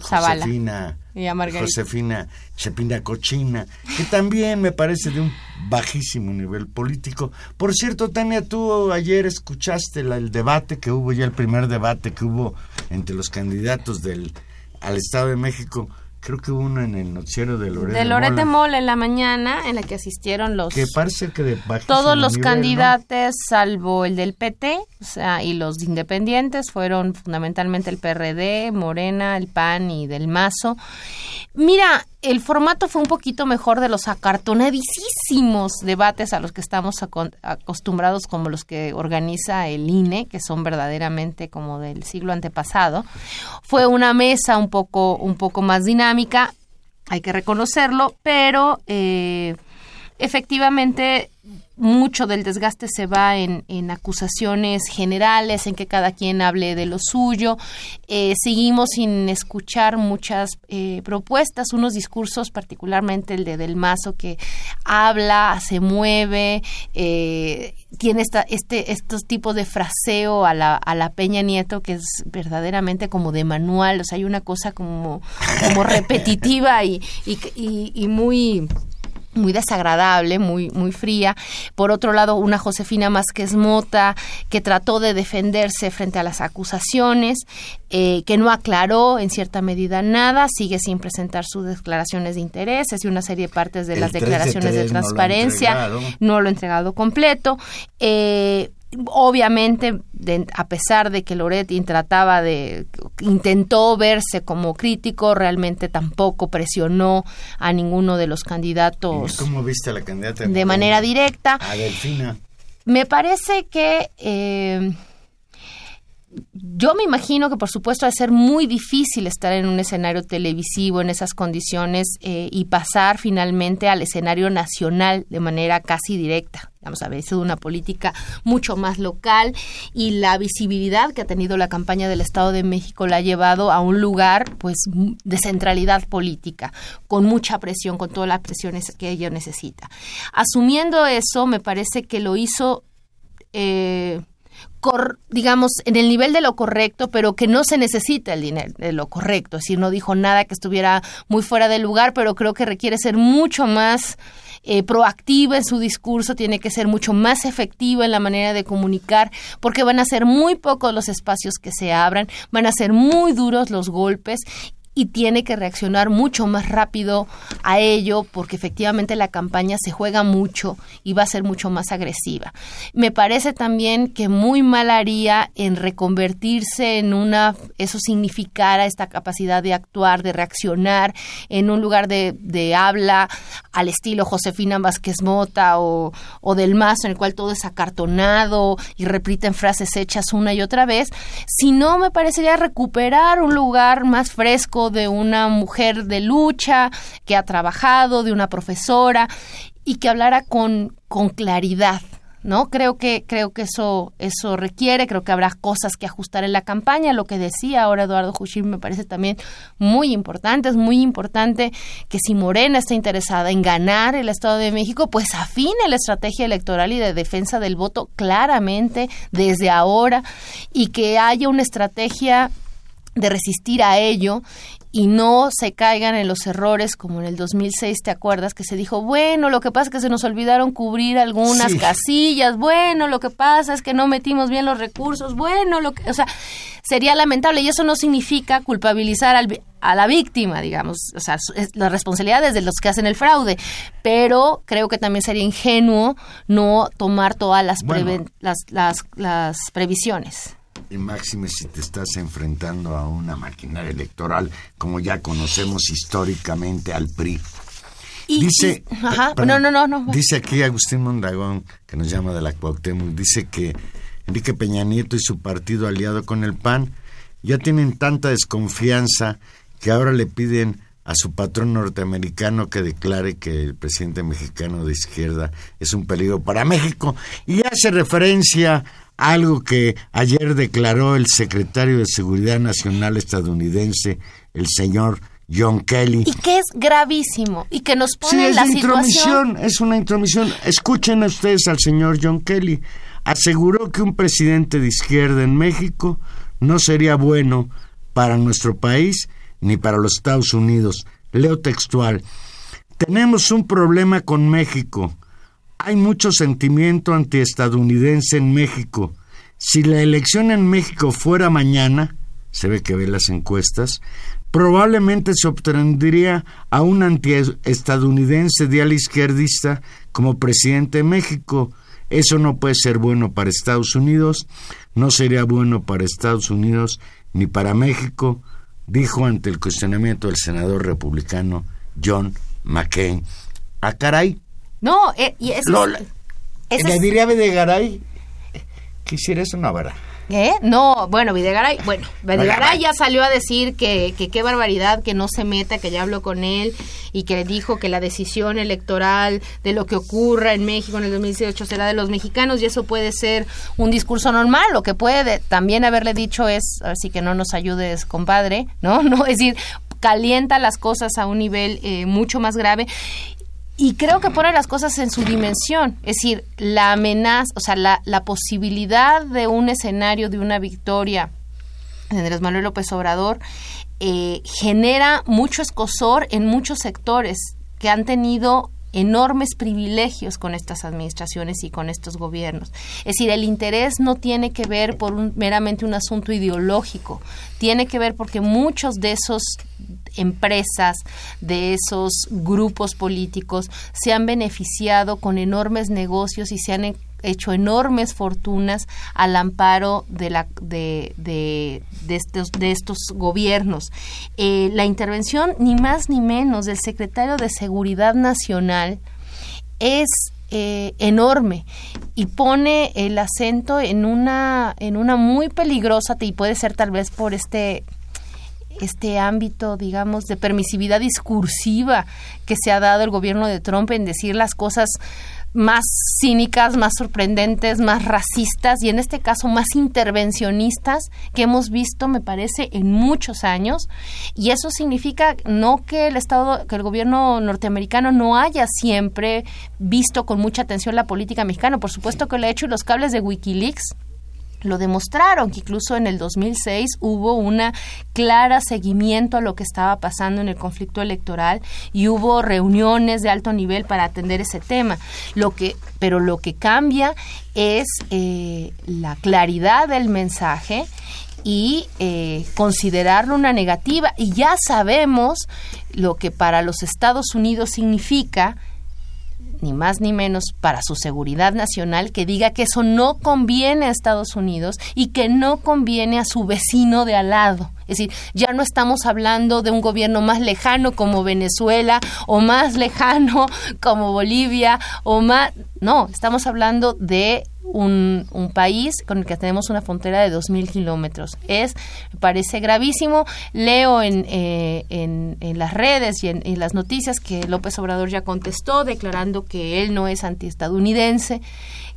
Josefina. Y a Josefina Chepina Cochina, que también me parece de un bajísimo nivel político. Por cierto, Tania, tú ayer escuchaste el debate que hubo, ya el primer debate que hubo entre los candidatos del al Estado de México creo que hubo uno en el noticiero de Loret de Mola. En la mañana en la que asistieron los que parece que de todos los candidatos salvo el del PT o sea y los independientes fueron fundamentalmente el PRD Morena el PAN y del Mazo. Mira el formato fue un poquito mejor de los acartonadísimos debates a los que estamos acostumbrados como los que organiza el INE, que son verdaderamente como del siglo antepasado. Fue una mesa un poco, un poco más dinámica, hay que reconocerlo, pero eh, efectivamente mucho del desgaste se va en, en, acusaciones generales, en que cada quien hable de lo suyo. Eh, seguimos sin escuchar muchas eh, propuestas, unos discursos, particularmente el de Del Mazo, que habla, se mueve, eh, tiene esta, este, estos tipos de fraseo a la, a la Peña Nieto que es verdaderamente como de manual, o sea, hay una cosa como, como repetitiva y, y, y muy muy desagradable, muy, muy fría. Por otro lado, una Josefina Másquez Mota que trató de defenderse frente a las acusaciones, eh, que no aclaró en cierta medida nada, sigue sin presentar sus declaraciones de intereses y una serie de partes de las declaraciones de, transparencia. No lo, ha entregado completo. Eh, obviamente, a pesar de que Loretti trataba de, intentó verse como crítico, realmente tampoco presionó a ninguno de los candidatos. ¿Cómo viste a la candidata? De manera directa. A Delfina. Me parece que eh, yo me imagino que por supuesto va a ser muy difícil estar en un escenario televisivo en esas condiciones eh, y pasar finalmente al escenario nacional de manera casi directa. Vamos a ver, es una política mucho más local y la visibilidad que ha tenido la campaña del Estado de México la ha llevado a un lugar pues de centralidad política, con mucha presión, con todas las presiones que ello necesita. Asumiendo eso, me parece que lo hizo eh, digamos, en el nivel de lo correcto, pero que no se necesita el dinero de lo correcto. Es decir, no dijo nada que estuviera muy fuera de lugar, pero creo que requiere ser mucho más eh, proactiva en su discurso, tiene que ser mucho más efectiva en la manera de comunicar, porque van a ser muy pocos los espacios que se abran, van a ser muy duros los golpes y tiene que reaccionar mucho más rápido a ello porque efectivamente la campaña se juega mucho y va a ser mucho más agresiva. Me parece también que muy mal haría en reconvertirse en una, eso significara esta capacidad de actuar, de reaccionar en un lugar de, de habla al estilo Josefina Vázquez Mota o, o del Mazo en el cual todo es acartonado y repiten frases hechas una y otra vez, sino me parecería recuperar un lugar más fresco, de una mujer de lucha que ha trabajado, de una profesora y que hablara con, con claridad, ¿no? Creo que, creo que eso, eso requiere, creo que habrá cosas que ajustar en la campaña. Lo que decía ahora Eduardo Juchín me parece también muy importante. Es muy importante que si Morena está interesada en ganar el Estado de México, pues afine la estrategia electoral y de defensa del voto claramente desde ahora y que haya una estrategia de resistir a ello y no se caigan en los errores como en el 2006, ¿te acuerdas? Que se dijo, bueno, lo que pasa es que se nos olvidaron cubrir algunas casillas, bueno, lo que pasa es que no metimos bien los recursos, bueno, lo que, o sea, sería lamentable y eso no significa culpabilizar al, a la víctima, digamos, o sea, la responsabilidad es de los que hacen el fraude, pero creo que también sería ingenuo no tomar todas las, las, las, las previsiones. Y máxime si te estás enfrentando a una maquinaria electoral, como ya conocemos históricamente al PRI. dice, no, no, no, no, Dice aquí Agustín Mondragón, que nos llama de la Cuauhtémoc, dice que Enrique Peña Nieto y su partido aliado con el PAN ya tienen tanta desconfianza que ahora le piden a su patrón norteamericano que declare que el presidente mexicano de izquierda es un peligro para México y hace referencia algo que ayer declaró el secretario de Seguridad Nacional estadounidense, el señor John Kelly. Y que es gravísimo y que nos pone sí, es la intromisión, es una intromisión. Escuchen ustedes al señor John Kelly. Aseguró que un presidente de izquierda en México no sería bueno para nuestro país ni para los Estados Unidos. Leo textual. Tenemos un problema con México hay mucho sentimiento antiestadounidense en México. Si la elección en México fuera mañana, se ve que ve las encuestas, probablemente se obtendría a un antiestadounidense de izquierdista como presidente de México. Eso no puede ser bueno para Estados Unidos, no sería bueno para Estados Unidos ni para México, dijo ante el cuestionamiento del senador republicano John McCain. Ah, caray, no, eh, y es... Lola, le diría a Videgaray que hiciera eso, no, ¿verdad? ¿Eh? No, bueno, Videgaray, bueno, Videgaray ya salió a decir que, que qué barbaridad, que no se meta, que ya habló con él y que dijo que la decisión electoral de lo que ocurra en México en el 2018 será de los mexicanos y eso puede ser un discurso normal. Lo que puede también haberle dicho es, así que no nos ayudes, compadre, ¿no? No, es decir, calienta las cosas a un nivel eh, mucho más grave y creo que pone las cosas en su dimensión, es decir, la amenaza, o sea, la, posibilidad de un escenario de una victoria de Andrés Manuel López Obrador eh, genera mucho escosor en muchos sectores que han tenido enormes privilegios con estas administraciones y con estos gobiernos. Es decir, el interés no tiene que ver por un, meramente un asunto ideológico, tiene que ver porque muchos de esos empresas, de esos grupos políticos se han beneficiado con enormes negocios y se han hecho enormes fortunas al amparo de, la, de, de, estos, de estos gobiernos. Eh, la intervención, ni más ni menos, del secretario de Seguridad Nacional es eh, enorme y pone el acento en una, en una muy peligrosa, y puede ser tal vez por este este ámbito, digamos, de permisividad discursiva que se ha dado el gobierno de Trump en decir las cosas más cínicas, más sorprendentes, más racistas y en este caso más intervencionistas que hemos visto, me parece, en muchos años. Y eso significa no que el Estado, que el gobierno norteamericano no haya siempre visto con mucha atención la política mexicana. Por supuesto que lo ha hecho y los cables de Wikileaks lo demostraron, que incluso en el 2006 hubo una clara seguimiento a lo que estaba pasando en el conflicto electoral y hubo reuniones de alto nivel para atender ese tema. Lo que, pero lo que cambia es eh, la claridad del mensaje y eh, considerarlo una negativa. Y ya sabemos lo que para los Estados Unidos significa ni más ni menos para su seguridad nacional, que diga que eso no conviene a Estados Unidos y que no conviene a su vecino de al lado. Es decir, ya no estamos hablando de un gobierno más lejano como Venezuela o más lejano como Bolivia o más... No, estamos hablando de un, país con el que tenemos una frontera de 2.000 kilómetros. Es, me parece gravísimo. Leo en, eh, en, en, las redes y en, en, las noticias que López Obrador ya contestó declarando que él no es antiestadounidense,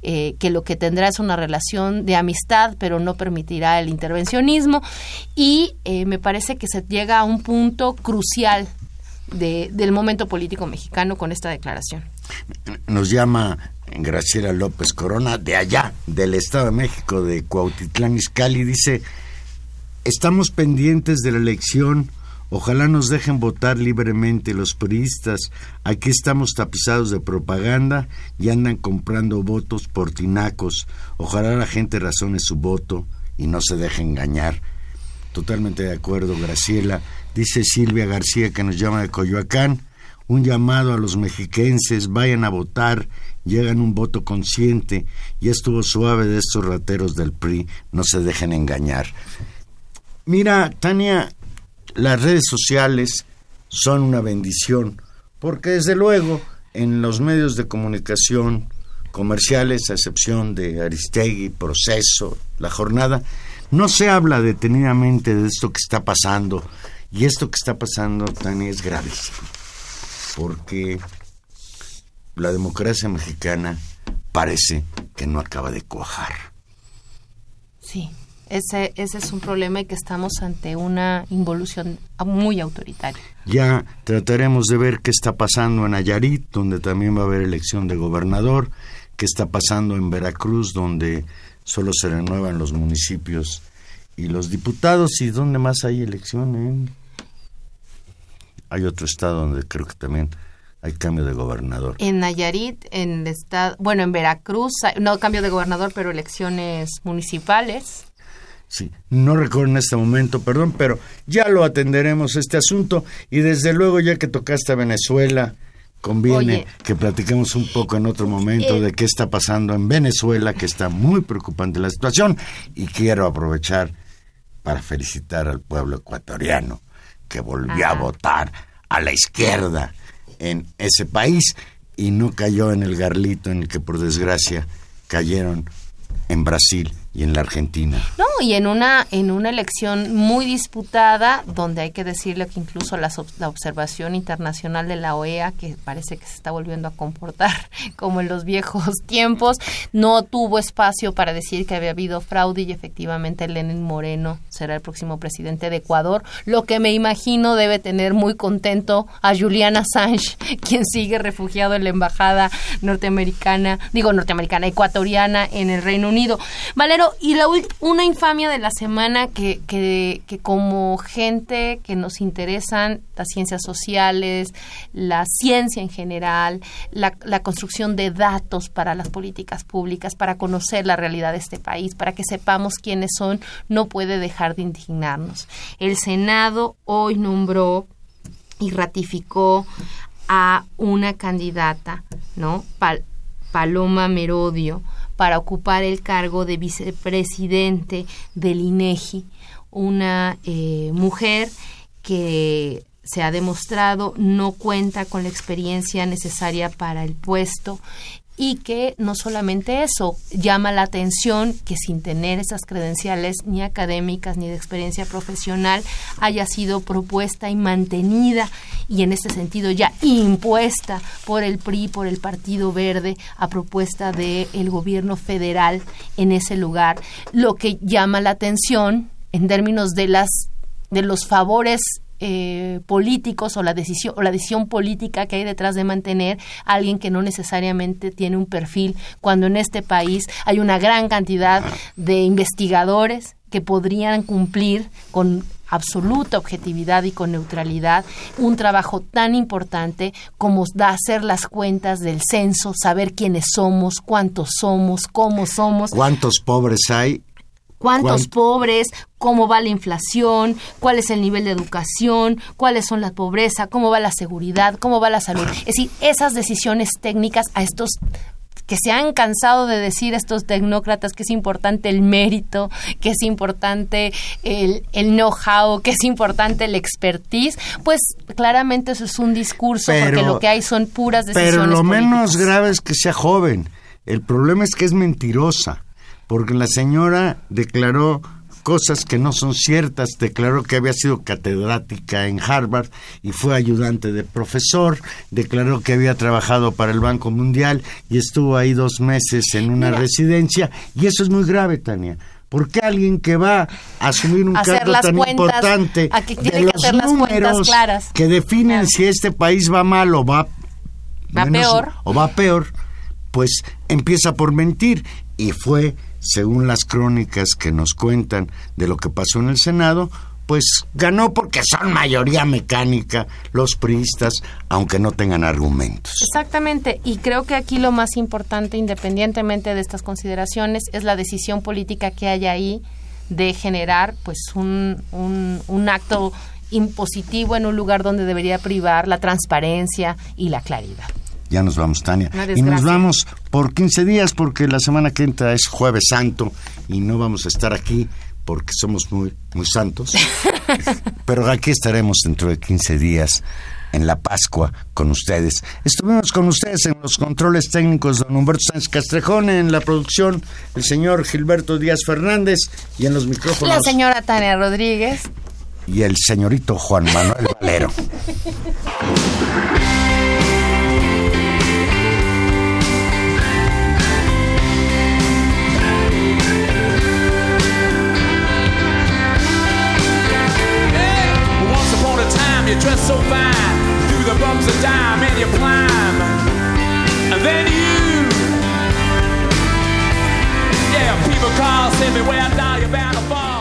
eh, que lo que tendrá es una relación de amistad, pero no permitirá el intervencionismo. Y eh, me parece que se llega a un punto crucial de, del momento político mexicano con esta declaración. Nos llama Graciela López Corona, de allá, del Estado de México, de Cuautitlán Izcalli, dice, estamos pendientes de la elección, ojalá nos dejen votar libremente los periodistas, aquí estamos tapizados de propaganda y andan comprando votos por tinacos, ojalá la gente razone su voto y no se deje engañar. Totalmente de acuerdo, Graciela. Dice Silvia García que nos llama de Coyoacán, un llamado a los mexiquenses, vayan a votar, llegan un voto consciente, ya estuvo suave de estos rateros del PRI, no se dejen engañar. Mira, Tania, las redes sociales son una bendición, porque desde luego en los medios de comunicación comerciales, a excepción de Aristegui, Proceso, La Jornada, no se habla detenidamente de esto que está pasando, y esto que está pasando, Tania, es gravísimo porque la democracia mexicana parece que no acaba de cuajar. Sí, ese, ese es un problema y que estamos ante una involución muy autoritaria. Ya trataremos de ver qué está pasando en Nayarit, donde también va a haber elección de gobernador, qué está pasando en Veracruz, donde solo se renuevan los municipios y los diputados, y dónde más hay elección hay otro estado donde creo que también hay cambio de gobernador. En Nayarit, en el estado, bueno, en Veracruz, no cambio de gobernador, pero elecciones municipales. Sí, no recuerdo en este momento, perdón, pero ya lo atenderemos este asunto. Y desde luego ya que tocaste a Venezuela, conviene Oye, que platiquemos un poco en otro momento eh, de qué está pasando en Venezuela, que está muy preocupante la situación. Y quiero aprovechar para felicitar al pueblo ecuatoriano que volvió a votar a la izquierda en ese país y no cayó en el garlito en el que por desgracia cayeron en Brasil y en la Argentina. No, y en una en una elección muy disputada, donde hay que decirle que incluso ob- la observación internacional de la OEA, que parece que se está volviendo a comportar como en los viejos tiempos, no tuvo espacio para decir que había habido fraude y efectivamente Lenin Moreno será el próximo presidente de Ecuador, lo que me imagino debe tener muy contento a Julian Assange, quien sigue refugiado en la embajada norteamericana, digo norteamericana, ecuatoriana en el Reino Unido. Valero, y la una infamia de la semana que, que, que como gente que nos interesan las ciencias sociales, la ciencia en general, la, la construcción de datos para las políticas públicas, para conocer la realidad de este país, para que sepamos quiénes son, no puede dejar de indignarnos. El Senado hoy nombró y ratificó a una candidata, ¿no? Pal- Paloma Merodio, para ocupar el cargo de vicepresidente del INEGI, una eh, mujer que se ha demostrado no cuenta con la experiencia necesaria para el puesto y que no solamente eso, llama la atención que sin tener esas credenciales ni académicas ni de experiencia profesional haya sido propuesta y mantenida y en este sentido ya impuesta por el PRI, por el Partido Verde a propuesta del el gobierno federal en ese lugar, lo que llama la atención en términos de las de los favores eh, políticos o la decisión o la decisión política que hay detrás de mantener alguien que no necesariamente tiene un perfil cuando en este país hay una gran cantidad de investigadores que podrían cumplir con absoluta objetividad y con neutralidad un trabajo tan importante como hacer las cuentas del censo, saber quiénes somos, cuántos somos, cómo somos, ¿Cuántos pobres hay? Cuántos ¿Cuán- pobres, cómo va la inflación, cuál es el nivel de educación, cuáles son la pobreza, cómo va la seguridad, cómo va la salud. Es decir, esas decisiones técnicas a estos que se han cansado de decir estos tecnócratas que es importante el mérito, que es importante el, el know-how, que es importante el expertise, pues claramente eso es un discurso, porque lo que hay son puras decisiones. Pero lo políticas. menos grave es que sea joven. El problema es que es mentirosa, porque la señora declaró cosas que no son ciertas, declaró que había sido catedrática en Harvard y fue ayudante de profesor, declaró que había trabajado para el Banco Mundial y estuvo ahí dos meses en una residencia, y eso es muy grave, Tania. ¿Por qué alguien que va a asumir un Hacer cargo tan cuentas, importante a que de tiene que los hacer las números claras? que definen Claro. si este país va mal o va Va peor. o va peor, pues empieza por mentir y fue, según las crónicas que nos cuentan de lo que pasó en el Senado, pues ganó porque son mayoría mecánica los priistas, aunque no tengan argumentos. Exactamente, y creo que aquí lo más importante, independientemente de estas consideraciones, es la decisión política que hay ahí de generar pues un, un, un acto impositivo en un lugar donde debería privar la transparencia y la claridad. Ya nos vamos, Tania. Y nos vamos por 15 días porque la semana que entra es Jueves Santo y no vamos a estar aquí porque somos muy, muy santos. Pero aquí estaremos dentro de 15 días en la Pascua con ustedes. Estuvimos con ustedes en los controles técnicos don Humberto Sánchez Castrejón, en la producción el señor Gilberto Díaz Fernández y en los micrófonos La señora Tania Rodríguez. y el señorito Juan Manuel Valero. you dressed so fine, through the bumps of dime, and you climb. And then you, yeah, people call, send me where now you're bound to fall.